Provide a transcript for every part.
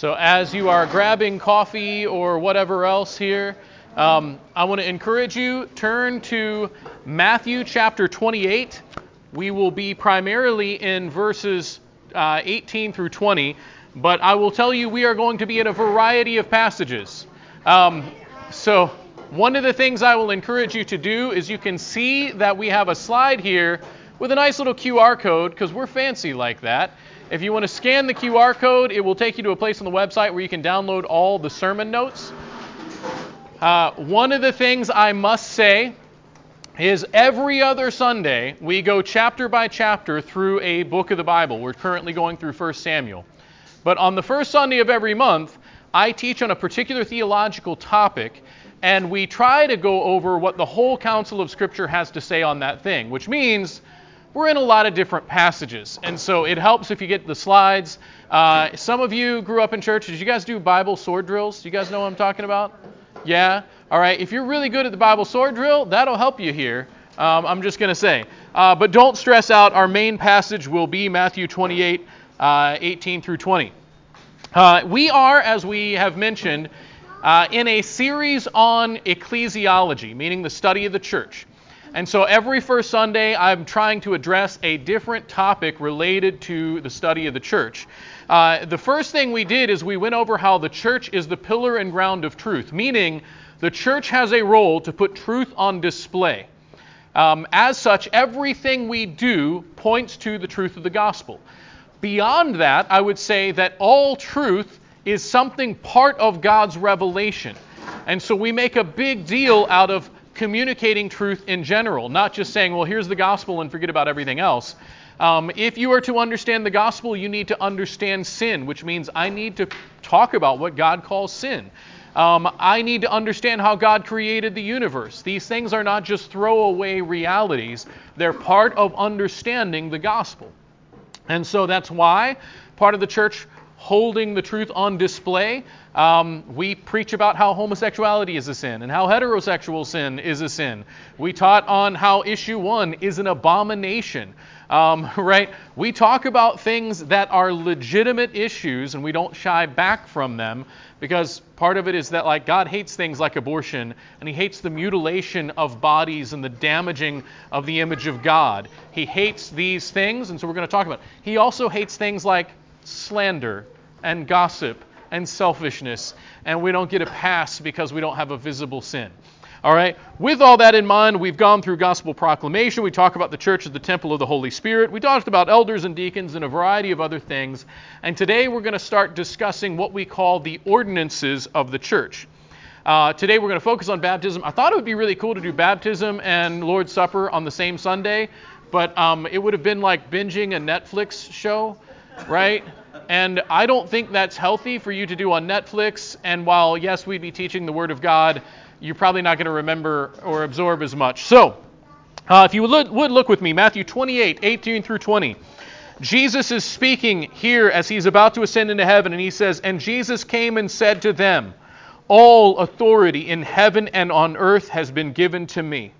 So, as you are grabbing coffee or whatever else here, um, I want to encourage you turn to Matthew chapter 28. We will be primarily in verses uh, 18 through 20, but I will tell you we are going to be in a variety of passages. Um, so, one of the things I will encourage you to do is you can see that we have a slide here with a nice little QR code because we're fancy like that. If you want to scan the QR code, it will take you to a place on the website where you can download all the sermon notes. Uh, one of the things I must say is every other Sunday we go chapter by chapter through a book of the Bible. We're currently going through 1 Samuel. But on the first Sunday of every month, I teach on a particular theological topic, and we try to go over what the whole counsel of Scripture has to say on that thing, which means we're in a lot of different passages. And so it helps if you get the slides. Uh, some of you grew up in church. Did you guys do Bible sword drills? You guys know what I'm talking about? Yeah? All right. If you're really good at the Bible sword drill, that'll help you here. Um, I'm just going to say. Uh, but don't stress out. Our main passage will be Matthew 28, uh, 18 through 20. Uh, we are, as we have mentioned, uh, in a series on ecclesiology, meaning the study of the church. And so every first Sunday, I'm trying to address a different topic related to the study of the church. Uh, the first thing we did is we went over how the church is the pillar and ground of truth, meaning the church has a role to put truth on display. Um, as such, everything we do points to the truth of the gospel. Beyond that, I would say that all truth is something part of God's revelation. And so we make a big deal out of communicating truth in general, not just saying, well, here's the gospel and forget about everything else. Um, if you are to understand the gospel, you need to understand sin, which means I need to talk about what God calls sin. Um, I need to understand how God created the universe. These things are not just throwaway realities, they're part of understanding the gospel. And so that's why part of the church holding the truth on display. Um, we preach about how homosexuality is a sin and how heterosexual sin is a sin. We taught on how issue one is an abomination. Um, right? We talk about things that are legitimate issues and we don't shy back from them because part of it is that like God hates things like abortion and he hates the mutilation of bodies and the damaging of the image of God. He hates these things and so we're going to talk about. It. He also hates things like slander and gossip and selfishness, and we don't get a pass because we don't have a visible sin. All right, with all that in mind, we've gone through gospel proclamation. We talk about the church as the temple of the Holy Spirit. We talked about elders and deacons and a variety of other things. And today we're going to start discussing what we call the ordinances of the church. Uh, today we're going to focus on baptism. I thought it would be really cool to do baptism and Lord's Supper on the same Sunday, but um, it would have been like binging a Netflix show, right? And I don't think that's healthy for you to do on Netflix. And while, yes, we'd be teaching the Word of God, you're probably not going to remember or absorb as much. So, uh, if you would look, would look with me, Matthew 28, 18 through 20. Jesus is speaking here as he's about to ascend into heaven, and he says, And Jesus came and said to them, All authority in heaven and on earth has been given to me.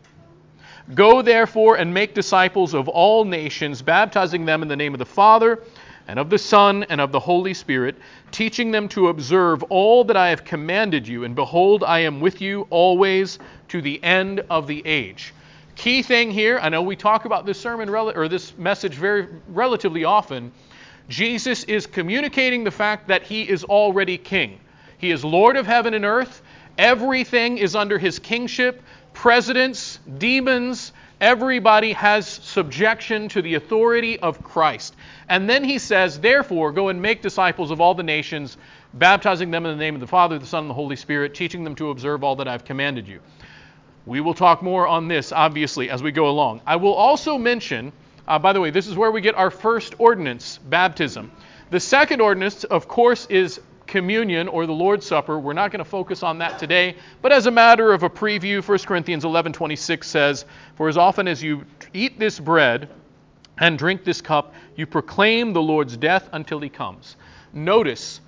Go therefore and make disciples of all nations, baptizing them in the name of the Father and of the Son, and of the Holy Spirit, teaching them to observe all that I have commanded you. And behold, I am with you always to the end of the age. Key thing here, I know we talk about this sermon or this message very relatively often. Jesus is communicating the fact that he is already king. He is Lord of heaven and earth. Everything is under his kingship. Presidents, demons, Everybody has subjection to the authority of Christ. And then he says, Therefore, go and make disciples of all the nations, baptizing them in the name of the Father, the Son, and the Holy Spirit, teaching them to observe all that I've commanded you. We will talk more on this, obviously, as we go along. I will also mention, uh, by the way, this is where we get our first ordinance, baptism. The second ordinance, of course, is communion or the Lord's Supper. We're not going to focus on that today, but as a matter of a preview, 1 Corinthians 11:26 says, "For as often as you eat this bread and drink this cup, you proclaim the Lord's death until he comes." Notice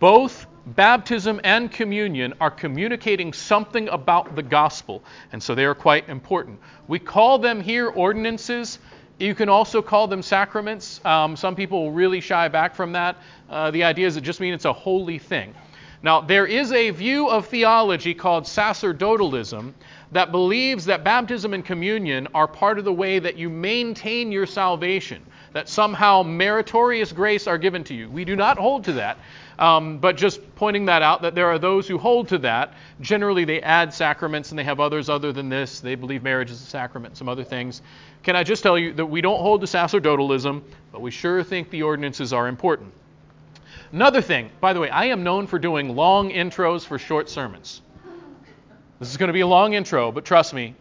both baptism and communion are communicating something about the gospel, and so they are quite important. We call them here ordinances You can also call them sacraments. Um, some people really shy back from that. Uh, the idea is it just means it's a holy thing. Now, there is a view of theology called sacerdotalism that believes that baptism and communion are part of the way that you maintain your salvation, that somehow meritorious grace are given to you. We do not hold to that, um, but just pointing that out that there are those who hold to that. Generally, they add sacraments and they have others other than this. They believe marriage is a sacrament, some other things. Can I just tell you that we don't hold to sacerdotalism, but we sure think the ordinances are important. Another thing, by the way, I am known for doing long intros for short sermons. This is going to be a long intro, but trust me,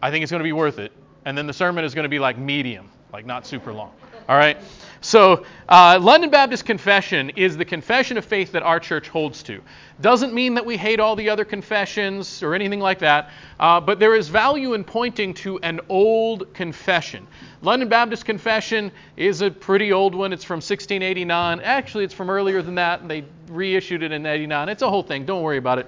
I think it's going to be worth it. And then the sermon is going to be like medium, like not super long. All right? So, uh, London Baptist Confession is the confession of faith that our church holds to. Doesn't mean that we hate all the other confessions or anything like that, uh, but there is value in pointing to an old confession. London Baptist Confession is a pretty old one. It's from 1689. Actually, it's from earlier than that, and they reissued it in 89. It's a whole thing. Don't worry about it.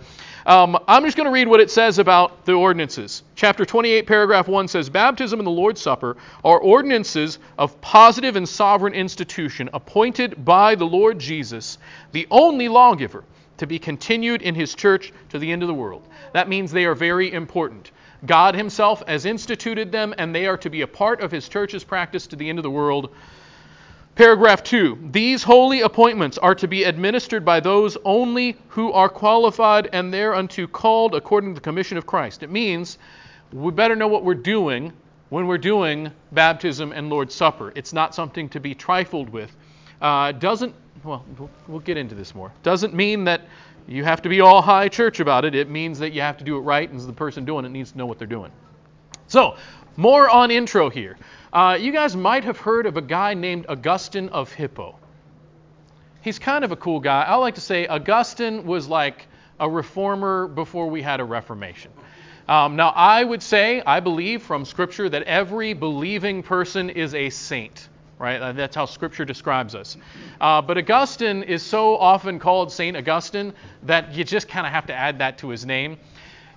Um, I'm just going to read what it says about the ordinances. Chapter 28, paragraph 1 says Baptism and the Lord's Supper are ordinances of positive and sovereign institution appointed by the Lord Jesus, the only lawgiver, to be continued in his church to the end of the world. That means they are very important. God Himself has instituted them, and they are to be a part of His church's practice to the end of the world. Paragraph 2 These holy appointments are to be administered by those only who are qualified and thereunto called according to the commission of Christ. It means we better know what we're doing when we're doing baptism and Lord's Supper. It's not something to be trifled with. Uh, doesn't, well, we'll get into this more. Doesn't mean that you have to be all high church about it. It means that you have to do it right, and the person doing it needs to know what they're doing. So, more on intro here. Uh, you guys might have heard of a guy named Augustine of Hippo. He's kind of a cool guy. I like to say Augustine was like a reformer before we had a Reformation. Um, now, I would say, I believe from Scripture that every believing person is a saint right? Uh, that's how Scripture describes us. Uh, but Augustine is so often called St. Augustine that you just kind of have to add that to his name.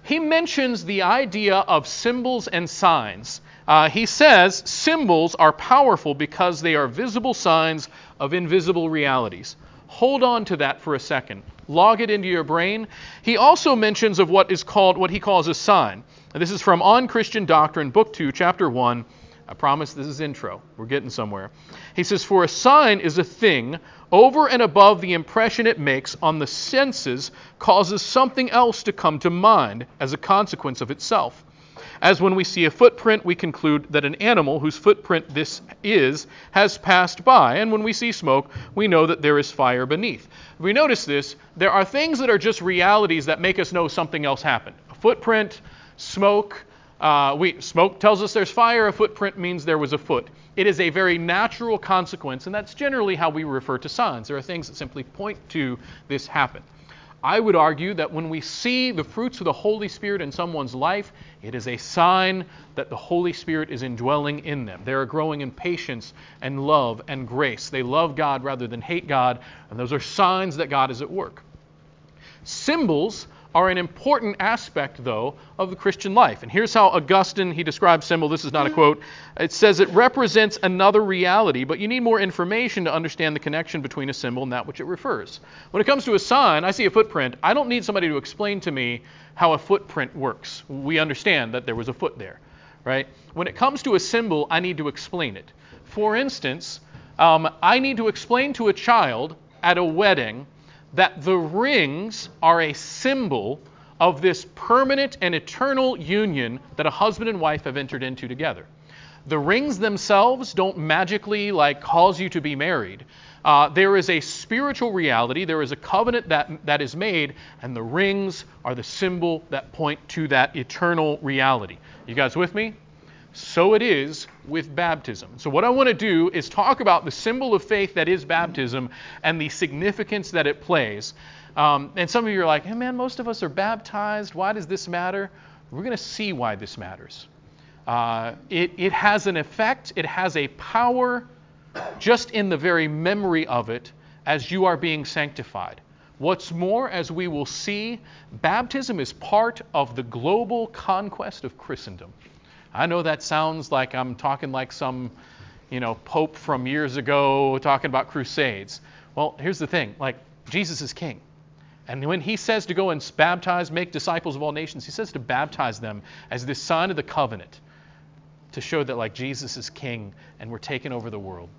He mentions the idea of symbols and signs. Uh, he says symbols are powerful because they are visible signs of invisible realities. Hold on to that for a second. Log it into your brain. He also mentions of what is called what he calls a sign. this is from On Christian Doctrine, Book 2, Chapter 1, I promise this is intro. We're getting somewhere. He says, For a sign is a thing over and above the impression it makes on the senses, causes something else to come to mind as a consequence of itself. As when we see a footprint, we conclude that an animal whose footprint this is has passed by, and when we see smoke, we know that there is fire beneath. If we notice this, there are things that are just realities that make us know something else happened. A footprint, smoke, uh, we, smoke tells us there's fire, a footprint means there was a foot. It is a very natural consequence, and that's generally how we refer to signs. There are things that simply point to this happen. I would argue that when we see the fruits of the Holy Spirit in someone's life, it is a sign that the Holy Spirit is indwelling in them. They are growing in patience and love and grace. They love God rather than hate God, and those are signs that God is at work. Symbols are an important aspect, though, of the Christian life. And here's how Augustine he describes symbol. This is not a quote. It says it represents another reality, but you need more information to understand the connection between a symbol and that which it refers. When it comes to a sign, I see a footprint. I don't need somebody to explain to me how a footprint works. We understand that there was a foot there, right? When it comes to a symbol, I need to explain it. For instance, um, I need to explain to a child at a wedding that the rings are a symbol of this permanent and eternal union that a husband and wife have entered into together. The rings themselves don't magically like cause you to be married. Uh, there is a spiritual reality, there is a covenant that, that is made, and the rings are the symbol that point to that eternal reality. You guys with me? So it is with baptism. So, what I want to do is talk about the symbol of faith that is baptism and the significance that it plays. Um, and some of you are like, hey man, most of us are baptized. Why does this matter? We're going to see why this matters. Uh, it, it has an effect, it has a power just in the very memory of it as you are being sanctified. What's more, as we will see, baptism is part of the global conquest of Christendom. I know that sounds like I'm talking like some, you know, pope from years ago talking about crusades. Well, here's the thing like, Jesus is king. And when he says to go and baptize, make disciples of all nations, he says to baptize them as the sign of the covenant to show that, like, Jesus is king and we're taking over the world.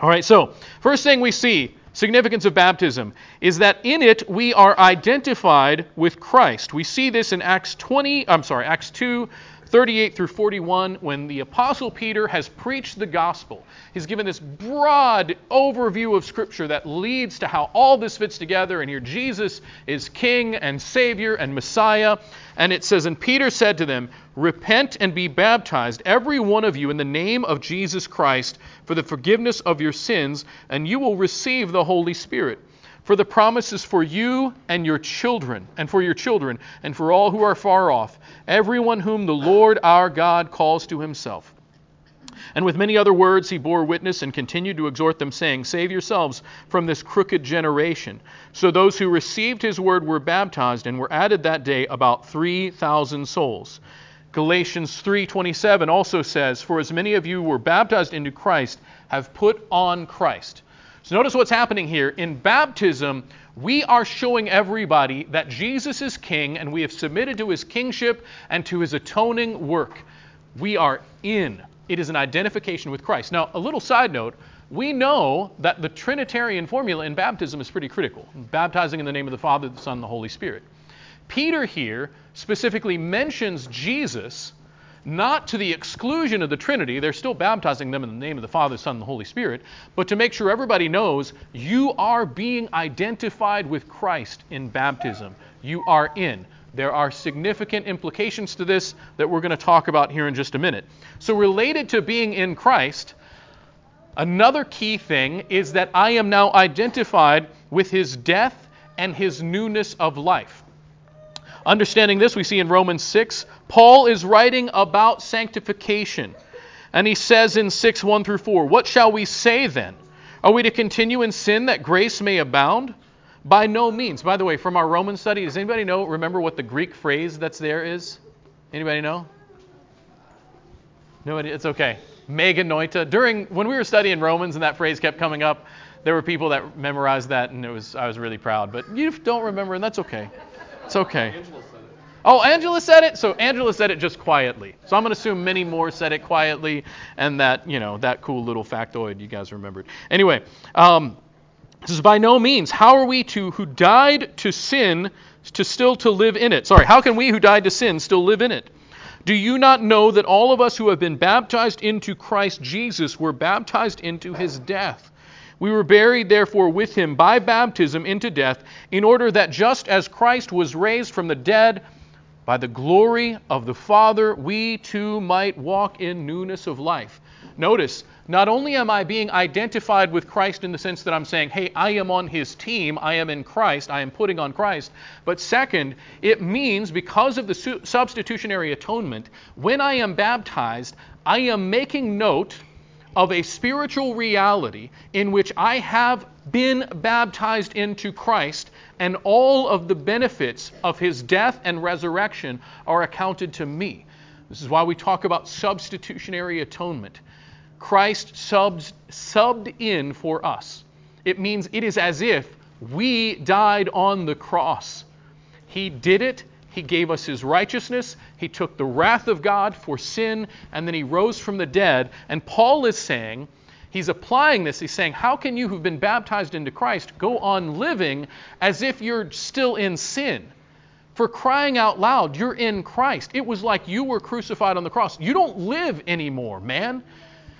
All right, so first thing we see significance of baptism is that in it we are identified with Christ. We see this in Acts 20, I'm sorry, Acts 2 38 through 41, when the Apostle Peter has preached the gospel, he's given this broad overview of Scripture that leads to how all this fits together. And here Jesus is King and Savior and Messiah. And it says, And Peter said to them, Repent and be baptized, every one of you, in the name of Jesus Christ, for the forgiveness of your sins, and you will receive the Holy Spirit. For the promise is for you and your children, and for your children, and for all who are far off, everyone whom the Lord our God calls to himself. And with many other words he bore witness and continued to exhort them, saying, Save yourselves from this crooked generation. So those who received his word were baptized, and were added that day about 3,000 souls. Galatians 3:27 also says, "For as many of you were baptized into Christ have put on Christ." So notice what's happening here. In baptism, we are showing everybody that Jesus is king and we have submitted to his kingship and to his atoning work. We are in. It is an identification with Christ. Now, a little side note we know that the Trinitarian formula in baptism is pretty critical baptizing in the name of the Father, the Son, and the Holy Spirit. Peter here specifically mentions Jesus not to the exclusion of the Trinity, they're still baptizing them in the name of the Father, Son, and the Holy Spirit, but to make sure everybody knows you are being identified with Christ in baptism. You are in. There are significant implications to this that we're going to talk about here in just a minute. So, related to being in Christ, another key thing is that I am now identified with his death and his newness of life. Understanding this, we see in Romans 6, Paul is writing about sanctification. And he says in 6 1 through 4, What shall we say then? Are we to continue in sin that grace may abound? By no means. By the way, from our Roman study, does anybody know, remember what the Greek phrase that's there is? Anybody know? Nobody? It's okay. me genoito. During, when we were studying Romans and that phrase kept coming up, there were people that memorized that and it was, I was really proud. But you don't remember and that's okay. It's okay. Oh, Angela said it. So Angela said it just quietly. So I'm going to assume many more said it quietly, and that you know that cool little factoid you guys remembered. Anyway, um, this is by no means. How are we to who died to sin to still to live in it? Sorry, how can we who died to sin still live in it? Do you not know that all of us who have been baptized into Christ Jesus were baptized into his death? We were buried, therefore, with him by baptism into death, in order that just as Christ was raised from the dead by the glory of the Father, we too might walk in newness of life. Notice, not only am I being identified with Christ in the sense that I'm saying, hey, I am on his team, I am in Christ, I am putting on Christ, but second, it means because of the substitutionary atonement, when I am baptized, I am making note of a spiritual reality in which I have been baptized into Christ, and all of the benefits of his death and resurrection are accounted to me. This is why we talk about substitutionary atonement. Christ subs, subbed in for us. It means it is as if we died on the cross. He did it he gave us His righteousness. He took the wrath of God for sin, and then He rose from the dead. And Paul is saying, he's applying this. He's saying, How can you who've been baptized into Christ go on living as if you're still in sin? For crying out loud, you're in Christ. It was like you were crucified on the cross. You don't live anymore, man.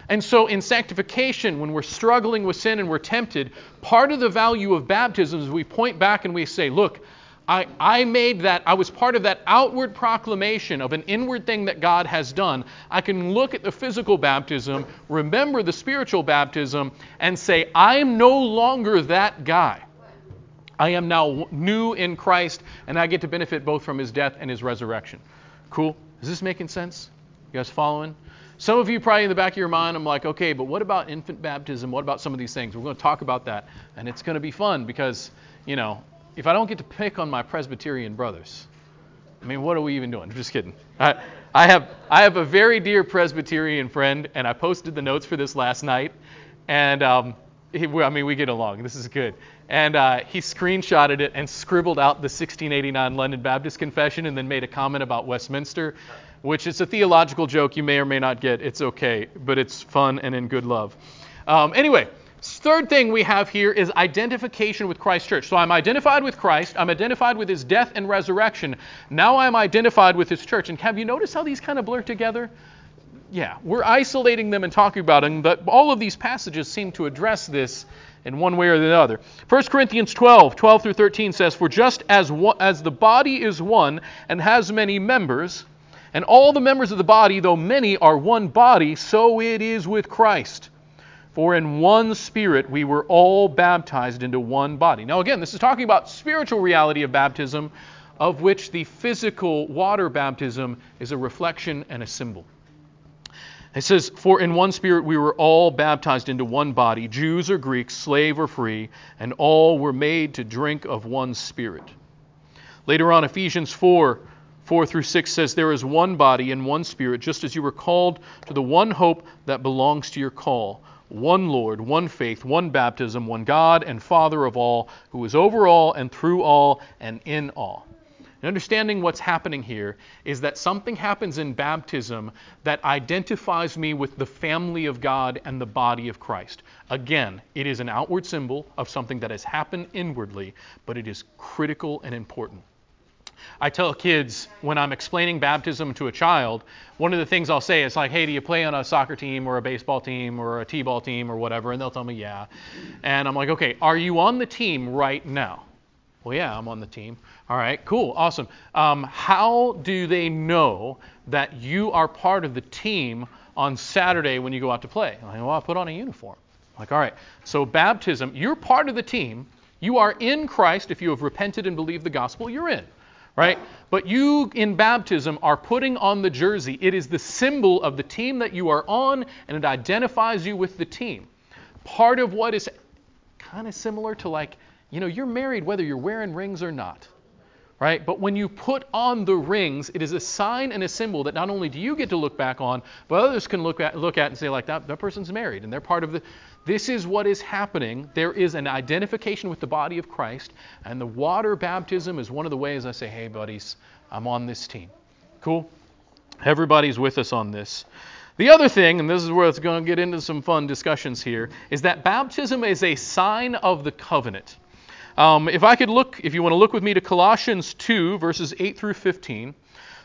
And so, in sanctification, when we're struggling with sin and we're tempted, part of the value of baptism is we point back and we say, Look, I, I made that, I was part of that outward proclamation of an inward thing that God has done. I can look at the physical baptism, remember the spiritual baptism, and say, I'm no longer that guy. I am now new in Christ, and I get to benefit both from his death and his resurrection. Cool? Is this making sense? You guys following? Some of you probably in the back of your mind, I'm like, okay, but what about infant baptism? What about some of these things? We're going to talk about that, and it's going to be fun because, you know, if I don't get to pick on my Presbyterian brothers, I mean, what are we even doing? I'm just kidding. I, I have I have a very dear Presbyterian friend, and I posted the notes for this last night, and um, he, I mean we get along. This is good. And uh, he screenshotted it and scribbled out the 1689 London Baptist Confession, and then made a comment about Westminster, which is a theological joke you may or may not get. It's okay, but it's fun and in good love. Um, anyway. Third thing we have here is identification with Christ Church. So I'm identified with Christ, I'm identified with his death and resurrection. Now I'm identified with his church. And have you noticed how these kind of blur together? Yeah, we're isolating them and talking about them, but all of these passages seem to address this in one way or the other. 1 Corinthians 12, 12 through 13 says, For just as, one, as the body is one and has many members, and all the members of the body, though many, are one body, so it is with Christ. For in one Spirit we were all baptized into one body. Now, again, this is talking about spiritual reality of baptism, of which the physical water baptism is a reflection and a symbol. It says, For in one Spirit we were all baptized into one body, Jews or Greeks, slave or free, and all were made to drink of one Spirit. Later on, Ephesians 4 4 through 6 says, There is one body and one Spirit, just as you were called to the one hope that belongs to your call one Lord, one faith, one baptism, one God and Father of all, who is over all and through all and in all. And understanding what's happening here is that something happens in baptism that identifies me with the family of God and the body of Christ. Again, it is an outward symbol of something that has happened inwardly, but it is critical and important. I tell kids when I'm explaining baptism to a child, one of the things I'll say is like, hey, do you play on a soccer team or a baseball team or a t ball team or whatever? And they'll tell me, yeah. And I'm like, okay, are you on the team right now? Well, yeah, I'm on the team. All right, cool, awesome. Um, how do they know that you are part of the team on Saturday when you go out to play? I'm like, well, I put on a uniform. I'm like, all right, so baptism, you're part of the team. You are in Christ. If you have repented and believed the gospel, you're in right? But you in baptism are putting on the jersey. It is the symbol of the team that you are on, and it identifies you with the team. Part of what is kind of similar to like, you know, you're married whether you're wearing rings or not. Right? But when you put on the rings, it is a sign and a symbol that not only do you get to look back on, but others can look at, look at and say, like, that, that person's married and they're part of the, this is what is happening. There is an identification with the body of Christ, and the water baptism is one of the ways I say, hey, buddies, I'm on this team. Cool? Everybody's with us on this. The other thing, and this is where it's going to get into some fun discussions here, is that baptism is a sign of the covenant. Um, if I could look, if you want to look with me to Colossians 2, verses 8 through 15.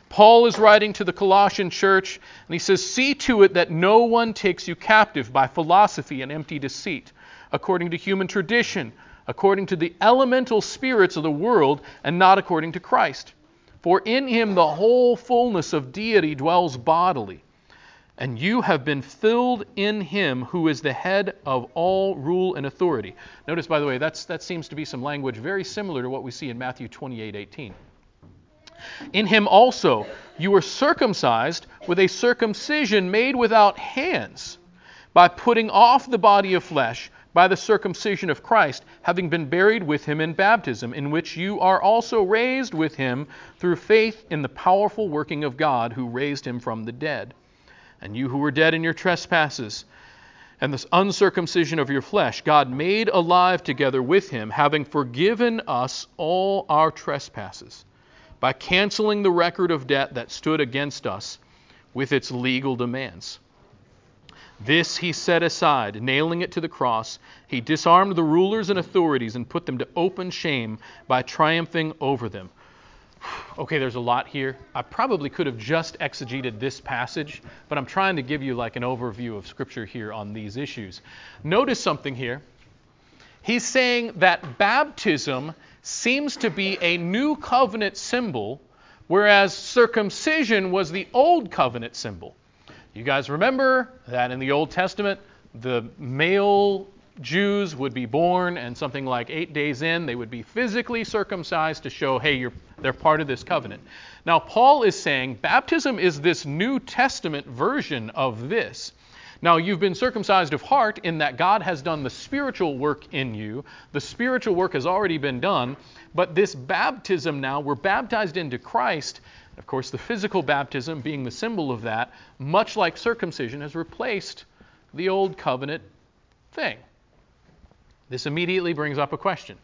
Paul is writing to the Colossian church, and he says, See to it that no one takes you captive by philosophy and empty deceit, according to human tradition, according to the elemental spirits of the world, and not according to Christ. For in him the whole fullness of deity dwells bodily, and you have been filled in him who is the head of all rule and authority. Notice, by the way, that seems to be some language very similar to what we see in Matthew 28 18. In him also you were circumcised with a circumcision made without hands, by putting off the body of flesh by the circumcision of Christ, having been buried with him in baptism, in which you are also raised with him through faith in the powerful working of God who raised him from the dead. And you who were dead in your trespasses, and the uncircumcision of your flesh, God made alive together with him, having forgiven us all our trespasses by canceling the record of debt that stood against us with its legal demands. This he set aside, nailing it to the cross. He disarmed the rulers and authorities and put them to open shame by triumphing over them. Okay, there's a lot here. I probably could have just exegeted this passage, but I'm trying to give you like an overview of Scripture here on these issues. Notice something here. He's saying that baptism seems to be a new covenant symbol, whereas circumcision was the old covenant symbol. You guys remember that in the Old Testament, the male Jews would be born, and something like eight days in, they would be physically circumcised to show, hey, they're part of this covenant. Now, Paul is saying baptism is this New Testament version of this. Now, you've been circumcised of heart in that God has done the spiritual work in you. The spiritual work has already been done, but this baptism now, we're baptized into Christ. Of course, the physical baptism, being the symbol of that, much like circumcision, has replaced the old covenant thing. This immediately brings up a question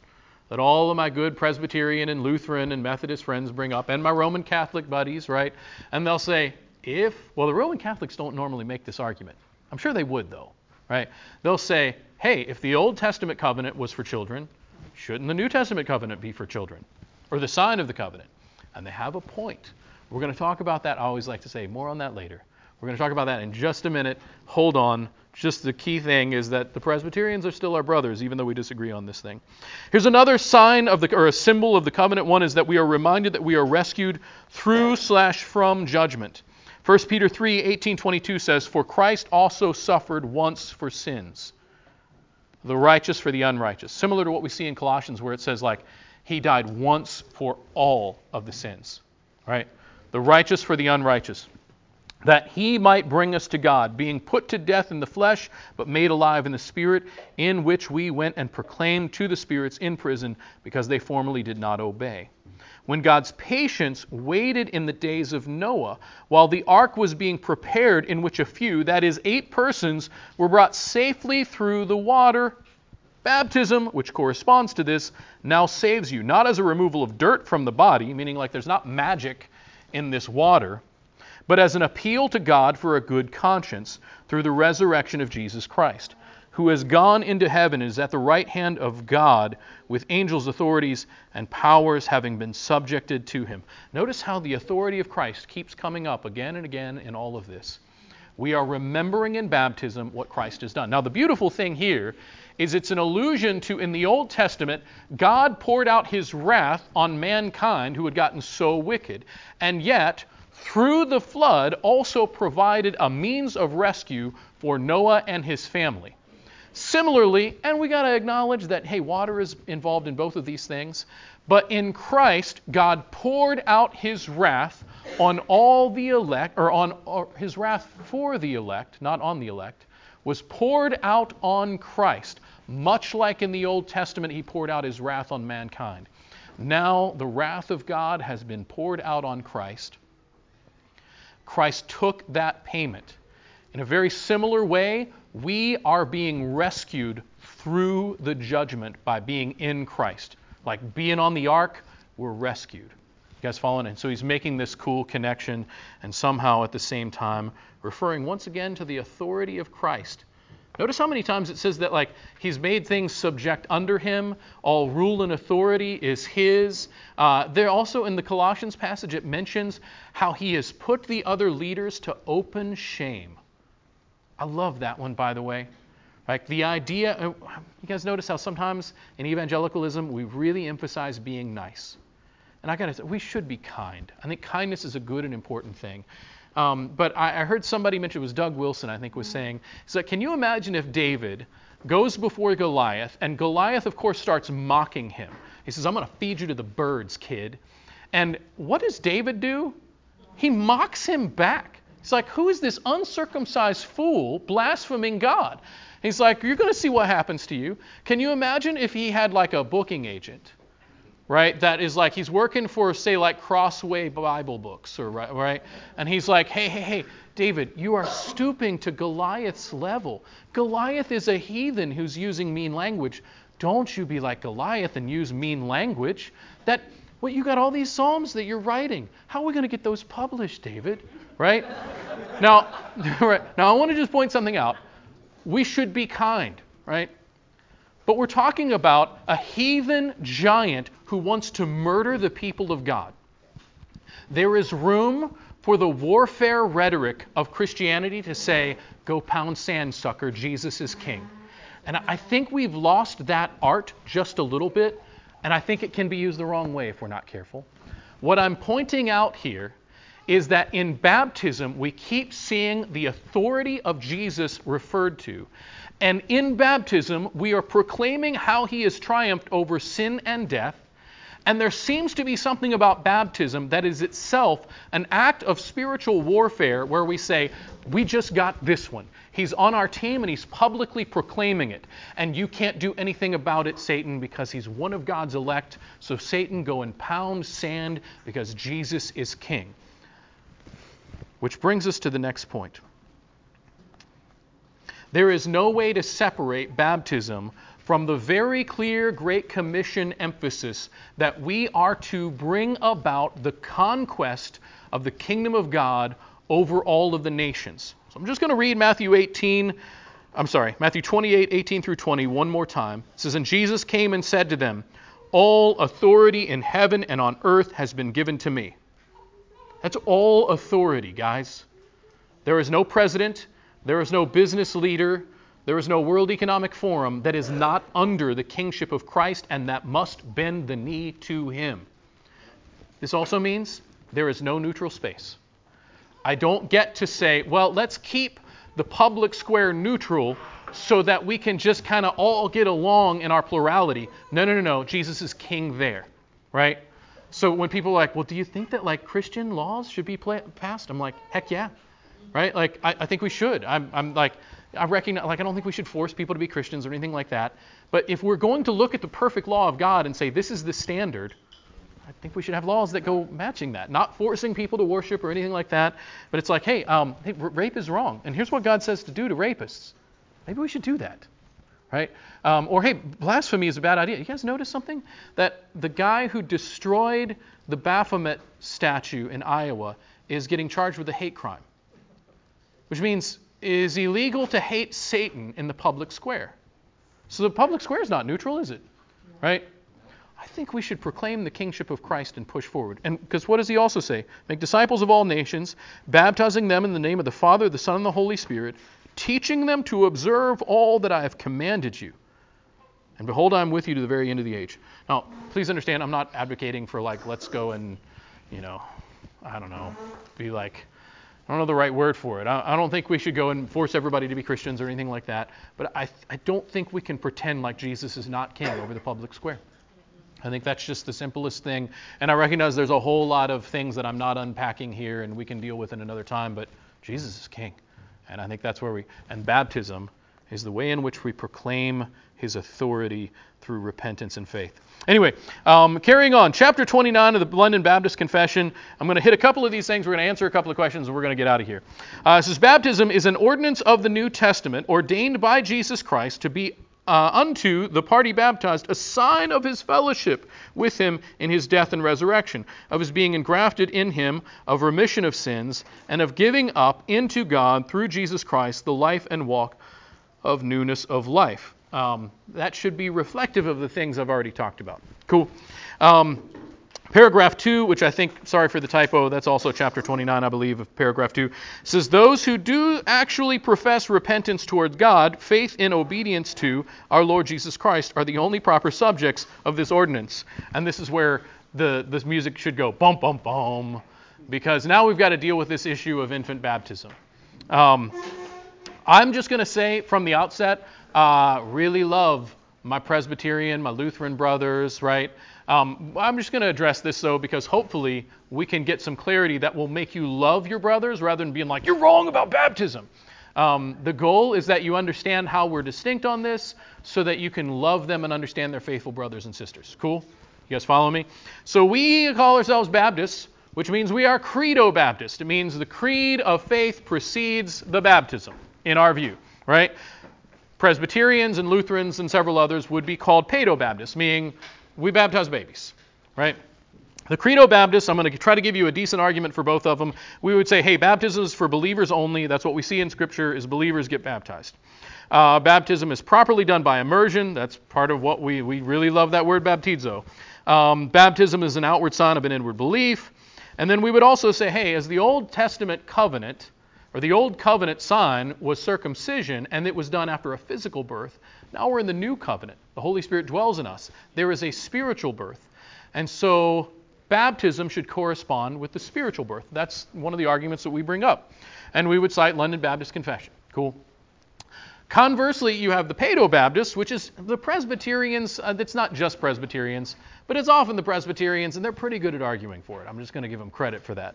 that all of my good Presbyterian and Lutheran and Methodist friends bring up, and my Roman Catholic buddies, right? And they'll say, if, well, the Roman Catholics don't normally make this argument. I'm sure they would, though, right? They'll say, hey, if the Old Testament covenant was for children, shouldn't the New Testament covenant be for children? Or the sign of the covenant? And they have a point. We're going to talk about that. I always like to say more on that later. We're going to talk about that in just a minute. Hold on. Just the key thing is that the Presbyterians are still our brothers, even though we disagree on this thing. Here's another sign of the, or a symbol of the covenant. One is that we are reminded that we are rescued through slash from judgment. 1 Peter 3 18 22 says, For Christ also suffered once for sins, the righteous for the unrighteous. Similar to what we see in Colossians, where it says, like, he died once for all of the sins, right? The righteous for the unrighteous that he might bring us to God, being put to death in the flesh, but made alive in the Spirit, in which we went and proclaimed to the spirits in prison, because they formerly did not obey. When God's patience waited in the days of Noah, while the ark was being prepared, in which a few, that is, eight persons, were brought safely through the water, baptism, which corresponds to this, now saves you, not as a removal of dirt from the body, meaning like there's not magic in this water but as an appeal to God for a good conscience through the resurrection of Jesus Christ, who has gone into heaven is at the right hand of God with angels, authorities, and powers having been subjected to him. Notice how the authority of Christ keeps coming up again and again in all of this. We are remembering in baptism what Christ has done. Now, the beautiful thing here is it's an allusion to in the Old Testament, God poured out his wrath on mankind who had gotten so wicked. And yet, through the flood also provided a means of rescue for Noah and his family. Similarly, and we got to acknowledge that, hey, water is involved in both of these things, but in Christ, God poured out his wrath on all the elect, or on or his wrath for the elect, not on the elect, was poured out on Christ, much like in the Old Testament, he poured out his wrath on mankind. Now, the wrath of God has been poured out on Christ Christ took that payment. In a very similar way, we are being rescued through the judgment by being in Christ. Like being on the ark, we're rescued. You guys following? And so he's making this cool connection and somehow at the same time referring once again to the authority of Christ Notice how many times it says that, like, he's made things subject under him. All rule and authority is his. Uh, there also in the Colossians passage, it mentions how he has put the other leaders to open shame. I love that one, by the way. Like the idea, uh, you guys notice how sometimes in evangelicalism we really emphasize being nice. And I gotta say, we should be kind. I think kindness is a good and important thing. Um, but I, I, heard somebody mention, it was Doug Wilson, I think, was saying, so can you imagine if David goes before Goliath, and Goliath, of course, starts mocking him? He says, I'm going to feed you to the birds, kid. And what does David do? He mocks him back. He's like, Who is this uncircumcised fool blaspheming God? He's like, You're going to see what happens to you. Can you imagine if he had like a booking agent? right? That is like he's working for, say, like Crossway Bible Books, or right? And he's like, hey, hey, hey, David, you are stooping to Goliath's level. Goliath is a heathen who's using mean language. Don't you be like Goliath and use mean language. That well, you got all these psalms that you're writing. How are we going to get those published, David? Right? now, right, now I want to just point something out. We should be kind, right? But we're talking about a heathen giant who wants to murder the people of God. There is room for the warfare rhetoric of Christianity to say, go pound sand, sucker, Jesus is king. And I think we've lost that art just a little bit, and I think it can be used the wrong way if we're not careful. What I'm pointing out here is that in baptism, we keep seeing the authority of Jesus referred to. And in baptism, we are proclaiming how he has triumphed over sin and death. And there seems to be something about baptism that is itself an act of spiritual warfare where we say, We just got this one. He's on our team and he's publicly proclaiming it. And you can't do anything about it, Satan, because he's one of God's elect. So, Satan, go and pound sand because Jesus is king. Which brings us to the next point. There is no way to separate baptism from the very clear Great Commission emphasis that we are to bring about the conquest of the kingdom of God over all of the nations. So I'm just going to read Matthew 18, I'm sorry, Matthew 28, 18 through 20 one more time. It says, And Jesus came and said to them, All authority in heaven and on earth has been given to me. That's all authority, guys. There is no president, there is no business leader, there is no World Economic Forum that is not under the kingship of Christ and that must bend the knee to him. This also means there is no neutral space. I don't get to say, well, let's keep the public square neutral so that we can just kind of all get along in our plurality. No, no, no, no. Jesus is king there, right? So when people are like, well, do you think that like Christian laws should be passed? I'm like, heck yeah, right? Like I, I think we should. I'm, I'm like, I recognize, like, I don't think we should force people to be Christians or anything like that. But if we're going to look at the perfect law of God and say this is the standard, I think we should have laws that go matching that. Not forcing people to worship or anything like that, but it's like, hey, um, hey, rape is wrong, and here's what God says to do to rapists. Maybe we should do that, right? Um, or hey, blasphemy is a bad idea. You guys notice something? That the guy who destroyed the Baphomet statue in Iowa is getting charged with a hate crime, which means is illegal to hate Satan in the public square. So the public square is not neutral, is it? Right? I think we should proclaim the kingship of Christ and push forward. And because what does he also say? Make disciples of all nations, baptizing them in the name of the Father, the Son, and the Holy Spirit, teaching them to observe all that I have commanded you. And behold, I am with you to the very end of the age. Now, please understand, I'm not advocating for like, let's go and, you know, I don't know, be like I don't know the right word for it. I, I, don't think we should go and force everybody to be Christians or anything like that. But I, I don't think we can pretend like Jesus is not king over the public square. I think that's just the simplest thing. And I recognize there's a whole lot of things that I'm not unpacking here and we can deal with in another time, but Jesus is king. And I think that's where we, and baptism is the way in which we proclaim his authority through repentance and faith. Anyway, um, carrying on, chapter 29 of the London Baptist Confession. I'm going to hit a couple of these things. We're going to answer a couple of questions, and we're going to get out of here. Uh, it says, Baptism is an ordinance of the New Testament ordained by Jesus Christ to be uh, unto the party baptized a sign of his fellowship with him in his death and resurrection, of his being engrafted in him, of remission of sins, and of giving up into God through Jesus Christ the life and walk of newness of life. Um, that should be reflective of the things I've already talked about. Cool. Um, paragraph 2, which I think, sorry for the typo, that's also chapter 29, I believe, of paragraph 2, says, Those who do actually profess repentance toward God, faith in obedience to our Lord Jesus Christ, are the only proper subjects of this ordinance. And this is where the, this music should go bum, bum, bum, because now we've got to deal with this issue of infant baptism. Um, I'm just going to say from the outset, uh, really love my Presbyterian, my Lutheran brothers, right? Um, I'm just going to address this though because hopefully we can get some clarity that will make you love your brothers rather than being like, you're wrong about baptism. Um, the goal is that you understand how we're distinct on this so that you can love them and understand their faithful brothers and sisters. Cool? You guys follow me? So we call ourselves Baptists, which means we are Credo Baptist. It means the creed of faith precedes the baptism in our view, right? Presbyterians and Lutherans and several others would be called Paedo Baptists, meaning we baptize babies, right? The Credo Baptists, I'm going to try to give you a decent argument for both of them. We would say, hey, baptism is for believers only. That's what we see in Scripture is believers get baptized. Uh, baptism is properly done by immersion. That's part of what we, we really love that word baptizo. Um, baptism is an outward sign of an inward belief. And then we would also say, hey, as the Old Testament covenant or the old covenant sign was circumcision, and it was done after a physical birth. Now we're in the new covenant. The Holy Spirit dwells in us. There is a spiritual birth. And so baptism should correspond with the spiritual birth. That's one of the arguments that we bring up. And we would cite London Baptist Confession. Cool. Conversely, you have the Paedo Baptists, which is the Presbyterians. Uh, it's not just Presbyterians, but it's often the Presbyterians, and they're pretty good at arguing for it. I'm just going to give them credit for that.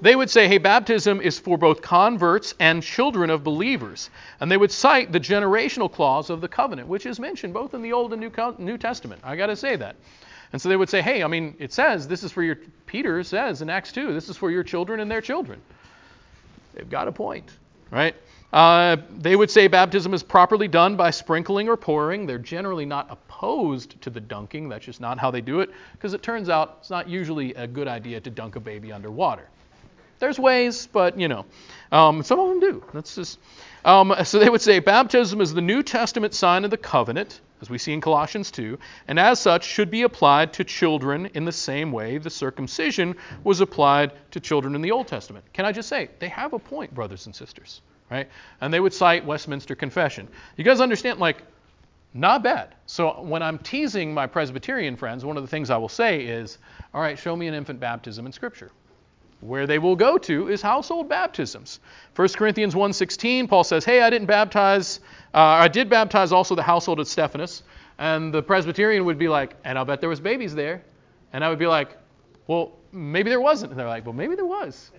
They would say, hey, baptism is for both converts and children of believers. And they would cite the generational clause of the covenant, which is mentioned both in the Old and New, New Testament. I got to say that. And so they would say, hey, I mean, it says this is for your, Peter says in Acts 2, this is for your children and their children. They've got a point, right? Uh, they would say baptism is properly done by sprinkling or pouring. They're generally not opposed to the dunking. That's just not how they do it, because it turns out it's not usually a good idea to dunk a baby underwater. There's ways, but you know, um, some of them do. That's just. Um, so they would say baptism is the New Testament sign of the covenant, as we see in Colossians 2, and as such should be applied to children in the same way the circumcision was applied to children in the Old Testament. Can I just say, they have a point, brothers and sisters, right? And they would cite Westminster Confession. You guys understand, like, not bad. So when I'm teasing my Presbyterian friends, one of the things I will say is, all right, show me an infant baptism in Scripture where they will go to is household baptisms. 1 Corinthians 1:16, Paul says, "Hey, I didn't baptize. Uh, I did baptize also the household of Stephanus." And the Presbyterian would be like, "And I'll bet there was babies there." And I would be like, "Well, maybe there wasn't." And they're like, "Well, maybe there was."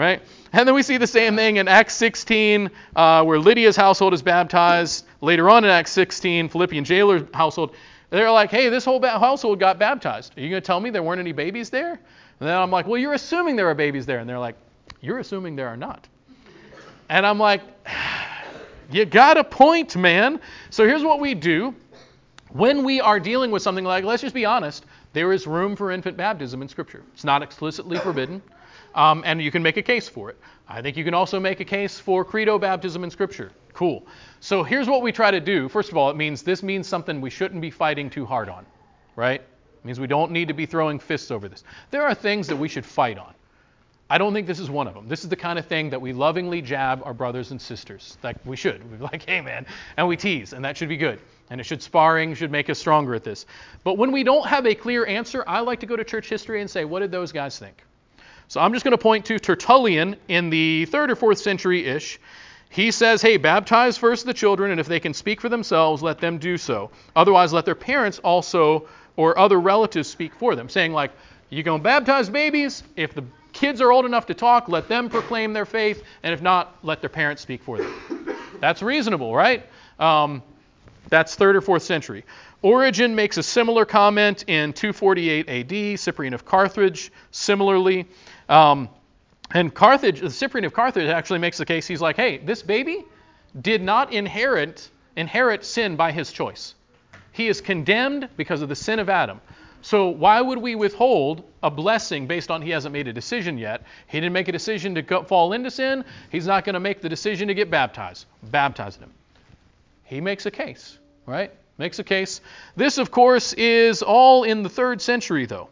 Right? And then we see the same thing in Acts 16, uh, where Lydia's household is baptized. Later on in Acts 16, Philippian jailer's household. They're like, "Hey, this whole ba- household got baptized. Are you going to tell me there weren't any babies there?" And then I'm like, well, you're assuming there are babies there. And they're like, you're assuming there are not. And I'm like, you got a point, man. So here's what we do. When we are dealing with something like, let's just be honest, there is room for infant baptism in Scripture. It's not explicitly forbidden, um, and you can make a case for it. I think you can also make a case for credo baptism in Scripture. Cool. So here's what we try to do. First of all, it means this means something we shouldn't be fighting too hard on, right? It means we don't need to be throwing fists over this. There are things that we should fight on. I don't think this is one of them. This is the kind of thing that we lovingly jab our brothers and sisters. Like we should. We're like, hey man, and we tease, and that should be good. And it should sparring should make us stronger at this. But when we don't have a clear answer, I like to go to church history and say, what did those guys think? So I'm just going to point to Tertullian in the third or fourth century ish. He says, hey, baptize first the children, and if they can speak for themselves, let them do so. Otherwise, let their parents also or other relatives speak for them, saying, like, you can baptize babies. If the kids are old enough to talk, let them proclaim their faith, and if not, let their parents speak for them. That's reasonable, right? Um, that's third or fourth century. Origen makes a similar comment in 248 AD. Cyprian of Carthage, similarly. Um, and Carthage, the Cyprian of Carthage actually makes the case. He's like, hey, this baby did not inherit inherit sin by his choice. He is condemned because of the sin of Adam. So why would we withhold a blessing based on he hasn't made a decision yet? He didn't make a decision to go, fall into sin. He's not going to make the decision to get baptized. Baptize him. He makes a case, right? Makes a case. This, of course, is all in the third century, though.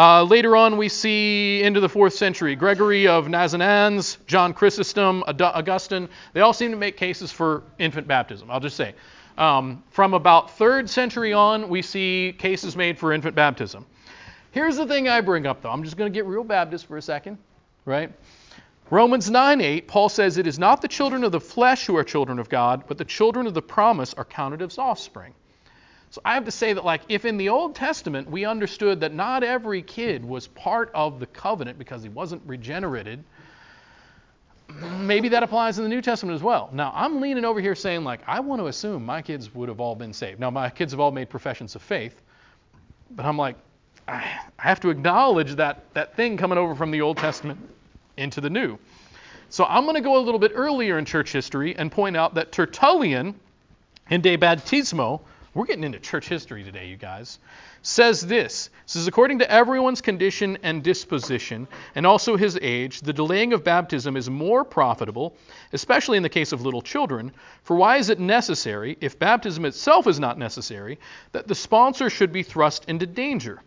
Uh, later on, we see into the fourth century Gregory of Nazianzus, John Chrysostom, Augustine. They all seem to make cases for infant baptism. I'll just say um, from about third century on, we see cases made for infant baptism. Here's the thing I bring up, though. I'm just going to get real Baptist for a second, right? Romans 9:8, Paul says, It is not the children of the flesh who are children of God, but the children of the promise are counted as offspring. So I have to say that, like, if in the Old Testament we understood that not every kid was part of the covenant because he wasn't regenerated, maybe that applies in the New Testament as well. Now, I'm leaning over here saying, like, I want to assume my kids would have all been saved. Now, my kids have all made professions of faith, but I'm like, I have to acknowledge that, that thing coming over from the Old Testament into the New. So I'm going to go a little bit earlier in church history and point out that Tertullian in De Baptismo, we're getting into church history today, you guys. Says this says according to everyone's condition and disposition and also his age the delaying of baptism is more profitable especially in the case of little children. For why is it necessary if baptism itself is not necessary that the sponsor should be thrust into danger?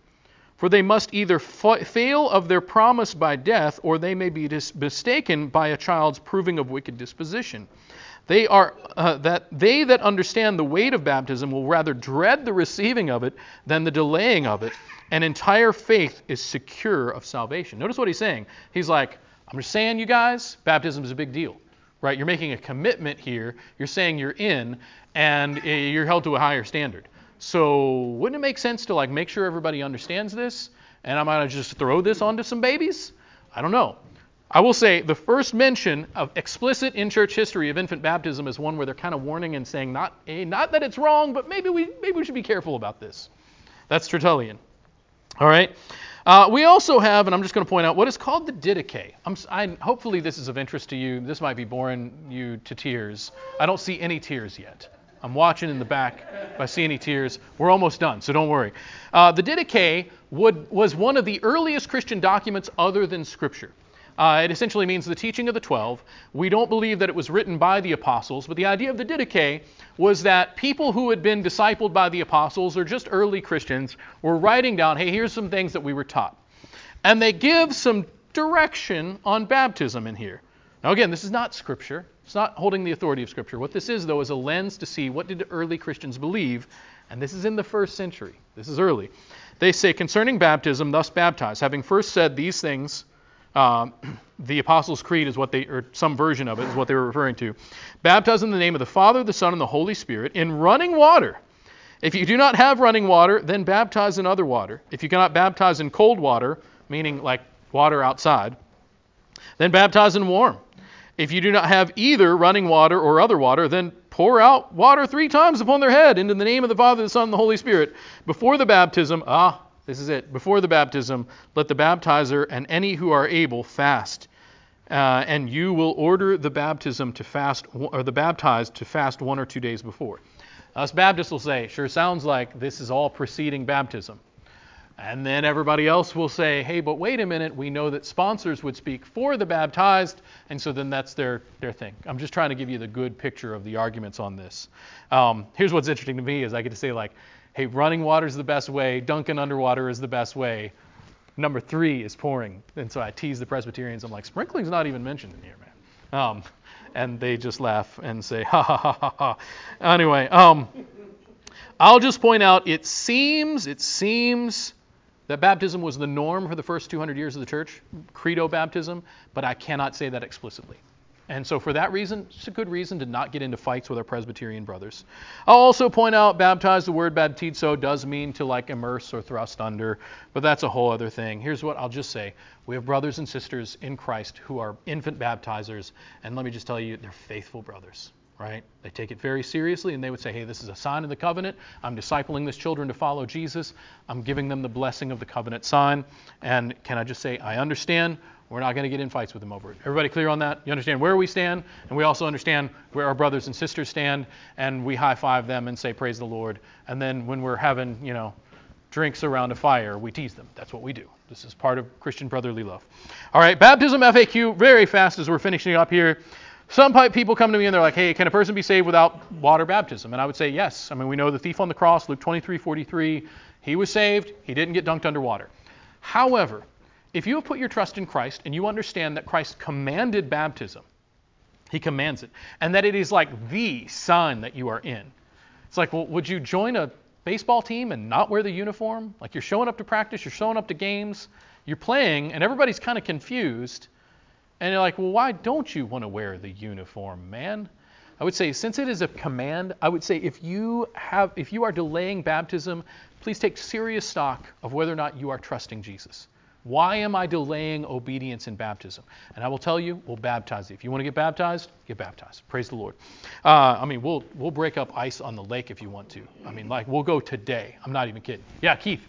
For they must either fa- fail of their promise by death or they may be dis- mistaken by a child's proving of wicked disposition they are uh, that they that understand the weight of baptism will rather dread the receiving of it than the delaying of it, and entire faith is secure of salvation. Notice what he's saying. He's like, I'm just saying, you guys, baptism is a big deal. right? You're making a commitment here. You're saying you're in, and eh, you're held to a higher standard. So wouldn't it make sense to like make sure everybody understands this? And I'm gonna just throw this onto some babies? I don't know. I will say the first mention of explicit in church history of infant baptism is one where they're kind of warning and saying not a, not that it's wrong, but maybe we maybe we should be careful about this. That's Tertullian. All right. Uh, we also have, and I'm just going to point out, what is called the Didache. I'm, I, hopefully, this is of interest to you. This might be boring you to tears. I don't see any tears yet. I'm watching in the back. If I see any tears, we're almost done, so don't worry. Uh, the Didache would, was one of the earliest Christian documents other than Scripture. Uh, it essentially means the teaching of the twelve. We don't believe that it was written by the apostles, but the idea of the Didache was that people who had been discipled by the apostles or just early Christians were writing down, hey, here's some things that we were taught. And they give some direction on baptism in here. Now, again, this is not Scripture. It's not holding the authority of Scripture. What this is, though, is a lens to see what did early Christians believe, and this is in the first century. This is early. They say, concerning baptism, thus baptized, having first said these things, um, the Apostles' Creed is what they, or some version of it is what they were referring to. Baptize in the name of the Father, the Son, and the Holy Spirit in running water. If you do not have running water, then baptize in other water. If you cannot baptize in cold water, meaning like water outside, then baptize in warm. If you do not have either running water or other water, then pour out water three times upon their head into the name of the Father, the Son, and the Holy Spirit. Before the baptism, ah, this is it. Before the baptism, let the baptizer and any who are able fast. Uh, and you will order the baptism to fast, or the baptized to fast one or two days before. Us Baptists will say, sure sounds like this is all preceding baptism. And then everybody else will say, hey, but wait a minute, we know that sponsors would speak for the baptized, and so then that's their, their thing. I'm just trying to give you the good picture of the arguments on this. Um, here's what's interesting to me is I get to say, like, hey, running water is the best way, dunking underwater is the best way. Number three is pouring. And so I tease the Presbyterians. I'm like, sprinkling's not even mentioned in here, man. Um, and they just laugh and say, ha ha ha ha ha. Anyway, um, I'll just point out it seems, it seems that baptism was the norm for the first 200 years of the church, credo baptism, but I cannot say that explicitly. And so, for that reason, it's a good reason to not get into fights with our Presbyterian brothers. I'll also point out baptize, the word baptizo does mean to like immerse or thrust under, but that's a whole other thing. Here's what I'll just say we have brothers and sisters in Christ who are infant baptizers, and let me just tell you, they're faithful brothers right? They take it very seriously and they would say, hey, this is a sign of the covenant. I'm discipling this children to follow Jesus. I'm giving them the blessing of the covenant sign. And can I just say, I understand. We're not going to get in fights with them over it. Everybody clear on that? You understand where we stand, and we also understand where our brothers and sisters stand, and we high five them and say, Praise the Lord. And then when we're having, you know, drinks around a fire, we tease them. That's what we do. This is part of Christian brotherly love. All right, baptism FAQ, very fast as we're finishing up here. Some people come to me and they're like, hey, can a person be saved without water baptism? And I would say yes. I mean, we know the thief on the cross, Luke 23 43, he was saved, he didn't get dunked underwater. However, if you have put your trust in Christ and you understand that Christ commanded baptism, he commands it, and that it is like the sign that you are in. It's like, well, would you join a baseball team and not wear the uniform? Like you're showing up to practice, you're showing up to games, you're playing, and everybody's kind of confused. And you're like, well, why don't you want to wear the uniform, man? I would say, since it is a command, I would say if you have, if you are delaying baptism, please take serious stock of whether or not you are trusting Jesus. Why am I delaying obedience in baptism? And I will tell you, we'll baptize you. If you want to get baptized, get baptized. Praise the Lord. Uh, I mean, we'll we'll break up ice on the lake if you want to. I mean, like we'll go today. I'm not even kidding. Yeah, Keith.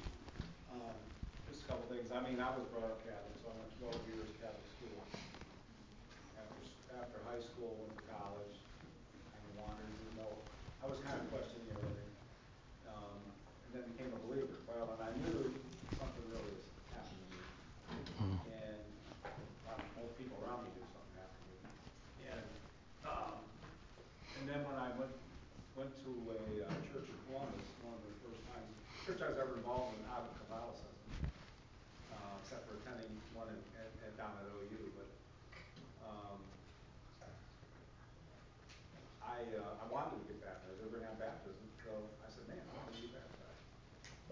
I, uh, I wanted to get baptized. They were going to have baptism. So I said, man, I want to be baptized.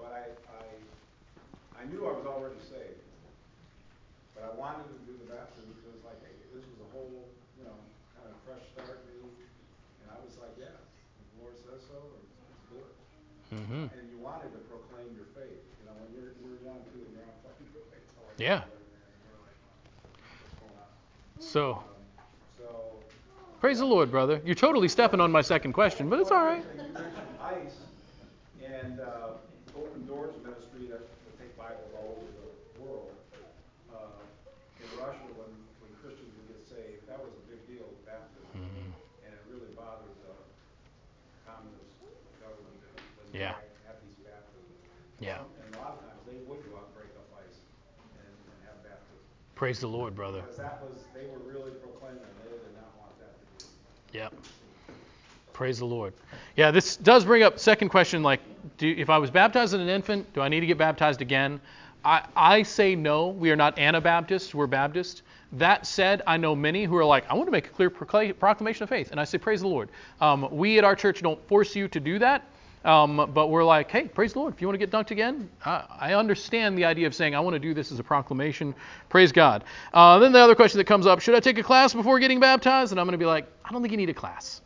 But I, I, I knew I was already saved. But I wanted to do the baptism because like, hey, this was a whole, you know, kind of fresh start, new. And I was like, yeah, the Lord says so, or it's good. Mm-hmm. And you wanted to proclaim your faith. You know, when you're, you're young too, and you're on fucking Yeah. So, praise the Lord, brother. You're totally stepping on my second question, but it's all right. ICE and uh, Open Doors Ministry that take Bibles all over the world. Uh, In Russia, when, when Christians would get saved, that was a big deal, baptism. Mm-hmm. And it really bothered the communist government when they Yeah. had these baptisms. Yeah. And a lot of times, they would go out and break up ICE and and have baptism. Praise the Lord, brother. Because that was, they were really they did not want that to Yep. Praise the Lord. Yeah, this does bring up second question like do, if I was baptized as an infant, do I need to get baptized again? I, I say no. We are not Anabaptists, we're Baptists. That said, I know many who are like, I want to make a clear proclamation of faith. And I say, Praise the Lord. Um, we at our church don't force you to do that. Um, but we're like, hey, praise the Lord. If you want to get dunked again, I, I understand the idea of saying, I want to do this as a proclamation. Praise God. Uh, then the other question that comes up should I take a class before getting baptized? And I'm going to be like, I don't think you need a class.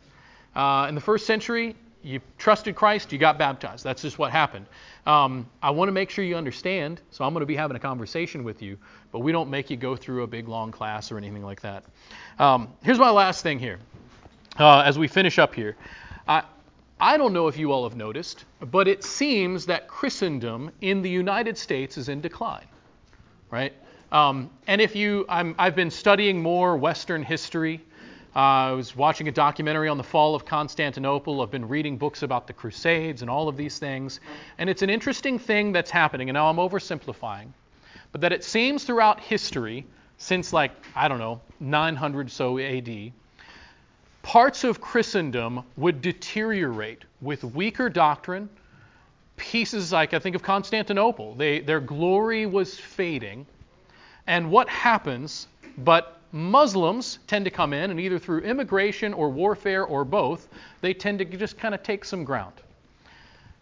Uh, in the first century, you trusted Christ, you got baptized. That's just what happened. Um, I want to make sure you understand, so I'm going to be having a conversation with you, but we don't make you go through a big long class or anything like that. Um, here's my last thing here uh, as we finish up here. I, I don't know if you all have noticed, but it seems that Christendom in the United States is in decline, right? Um, and if you, I'm, I've been studying more Western history. Uh, I was watching a documentary on the fall of Constantinople. I've been reading books about the Crusades and all of these things. And it's an interesting thing that's happening, and now I'm oversimplifying, but that it seems throughout history, since like, I don't know, 900 so AD, parts of Christendom would deteriorate with weaker doctrine. Pieces like I think of Constantinople, they, their glory was fading. And what happens? But Muslims tend to come in, and either through immigration or warfare or both, they tend to just kind of take some ground.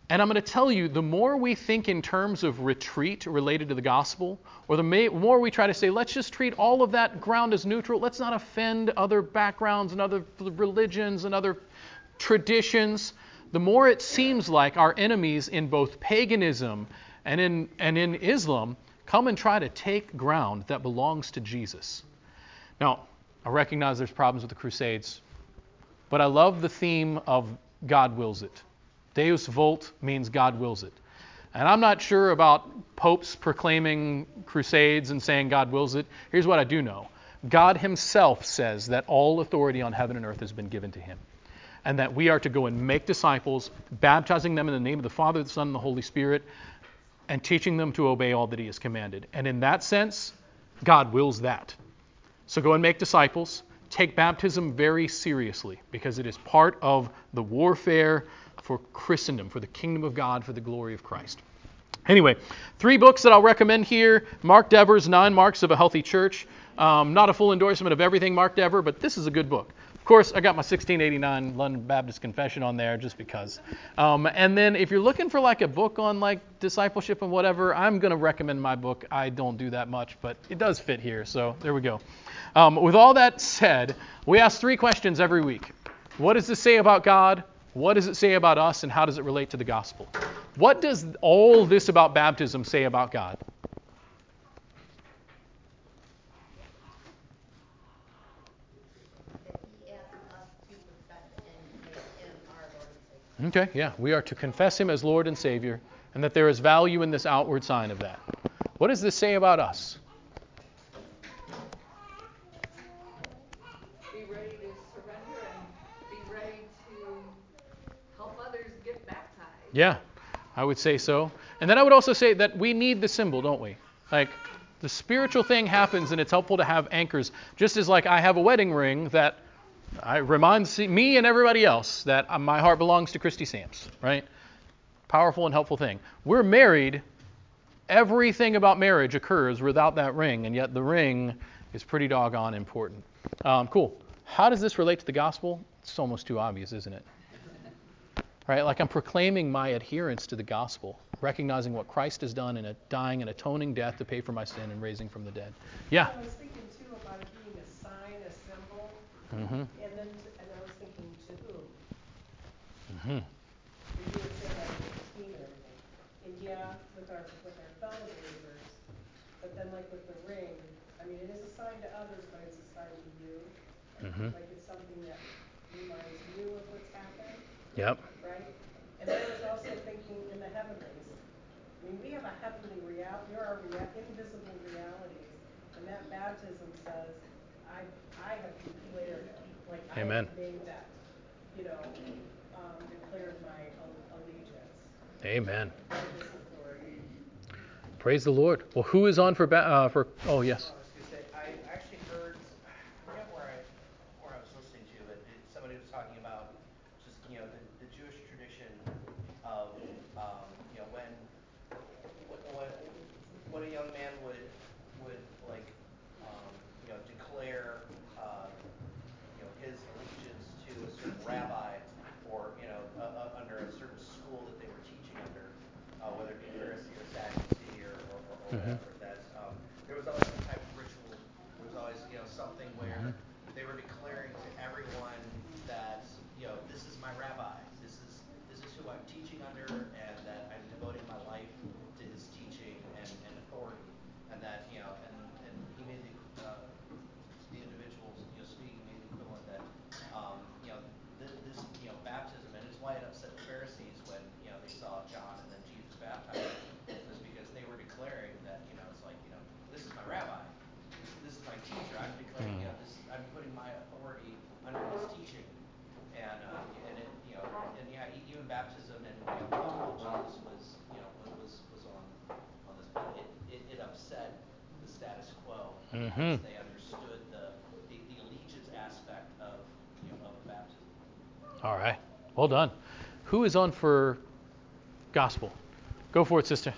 And I'm going to tell you the more we think in terms of retreat related to the gospel, or the more we try to say, let's just treat all of that ground as neutral, let's not offend other backgrounds and other religions and other traditions, the more it seems like our enemies in both paganism and in, and in Islam come and try to take ground that belongs to Jesus. Now, I recognize there's problems with the Crusades, but I love the theme of God wills it. Deus vult means God wills it. And I'm not sure about popes proclaiming crusades and saying God wills it. Here's what I do know God Himself says that all authority on heaven and earth has been given to Him. And that we are to go and make disciples, baptizing them in the name of the Father, the Son, and the Holy Spirit, and teaching them to obey all that He has commanded. And in that sense, God wills that. So go and make disciples. Take baptism very seriously because it is part of the warfare for Christendom, for the kingdom of God, for the glory of Christ. Anyway, three books that I'll recommend here Mark Dever's Nine Marks of a Healthy Church. Um, not a full endorsement of everything Mark Dever, but this is a good book. Of course, I got my 1689 London Baptist Confession on there just because. Um, and then if you're looking for like a book on like discipleship and whatever, I'm going to recommend my book. I don't do that much, but it does fit here. So there we go. Um, with all that said, we ask three questions every week. What does this say about God? What does it say about us? And how does it relate to the gospel? What does all this about baptism say about God? Okay, yeah. We are to confess him as Lord and Savior, and that there is value in this outward sign of that. What does this say about us? Be ready to surrender and be ready to help others get baptized. Yeah, I would say so. And then I would also say that we need the symbol, don't we? Like, the spiritual thing happens, and it's helpful to have anchors. Just as, like, I have a wedding ring that I reminds me and everybody else that uh, my heart belongs to Christy Samms, right? Powerful and helpful thing. We're married. Everything about marriage occurs without that ring, and yet the ring is pretty doggone important. Um, cool. How does this relate to the gospel? It's almost too obvious, isn't it? right? Like I'm proclaiming my adherence to the gospel, recognizing what Christ has done in a dying and atoning death to pay for my sin and raising from the dead. Yeah. I was thinking too about it being a sign, a symbol, mm-hmm. and then to, and I was thinking to whom. Mm-hmm. You would say like the team and everything, and yeah, with our with our fellow believers, but then like with the ring, I mean, it is a sign to others, but it's a sign to you. Mm-hmm. Like it's something that reminds you of what's happened. Yep. Are rea- invisible realities, and that baptism says, I, I have declared, like I Amen. have made that, you know, um, declared my allegiance, Amen. by this authority. Praise the Lord. Well, who is on for ba- uh, for? Oh yes. I was gonna say, I actually heard, I forget where I, where I was listening to, but it, somebody was talking about just, you know, the, the Jewish tradition of, um, you know, when, when, when a young man would like, um, you know, declare, uh, you know, his allegiance to a certain rabbi or, you know, uh, uh, under a certain school that they were teaching under, uh, whether it be Pharisee or Sadducee or, or, or or Mhm. whatever, that, um, there was always some type of ritual. There was always, you know, something where they were declaring to everyone that, you know, this is my rabbi. This is, this is who I'm teaching under and that I'm devoting my life to his teaching and, and authority. And that, you know, and, and he made the, uh, the individuals, you know, speaking made the equivalent that, um, you know, th- this, you know, baptism, and it's why it upset the Pharisees when, you know, they saw John and then Jesus baptized, was because they were declaring that, you know, it's like, you know, this is my rabbi, this, this is my teacher, I'm declaring, you know, this, I'm putting my authority under his teaching. And, uh, and it, you know, and yeah, e- even baptism and, you know, while Jesus was, you know, wa- was, was on, on this planet, it, it, it upset the status Mhm. as they understood the, the, the allegiance aspect of, you know, of baptism. All right. Well done. Who is on for gospel? Go for it, sister.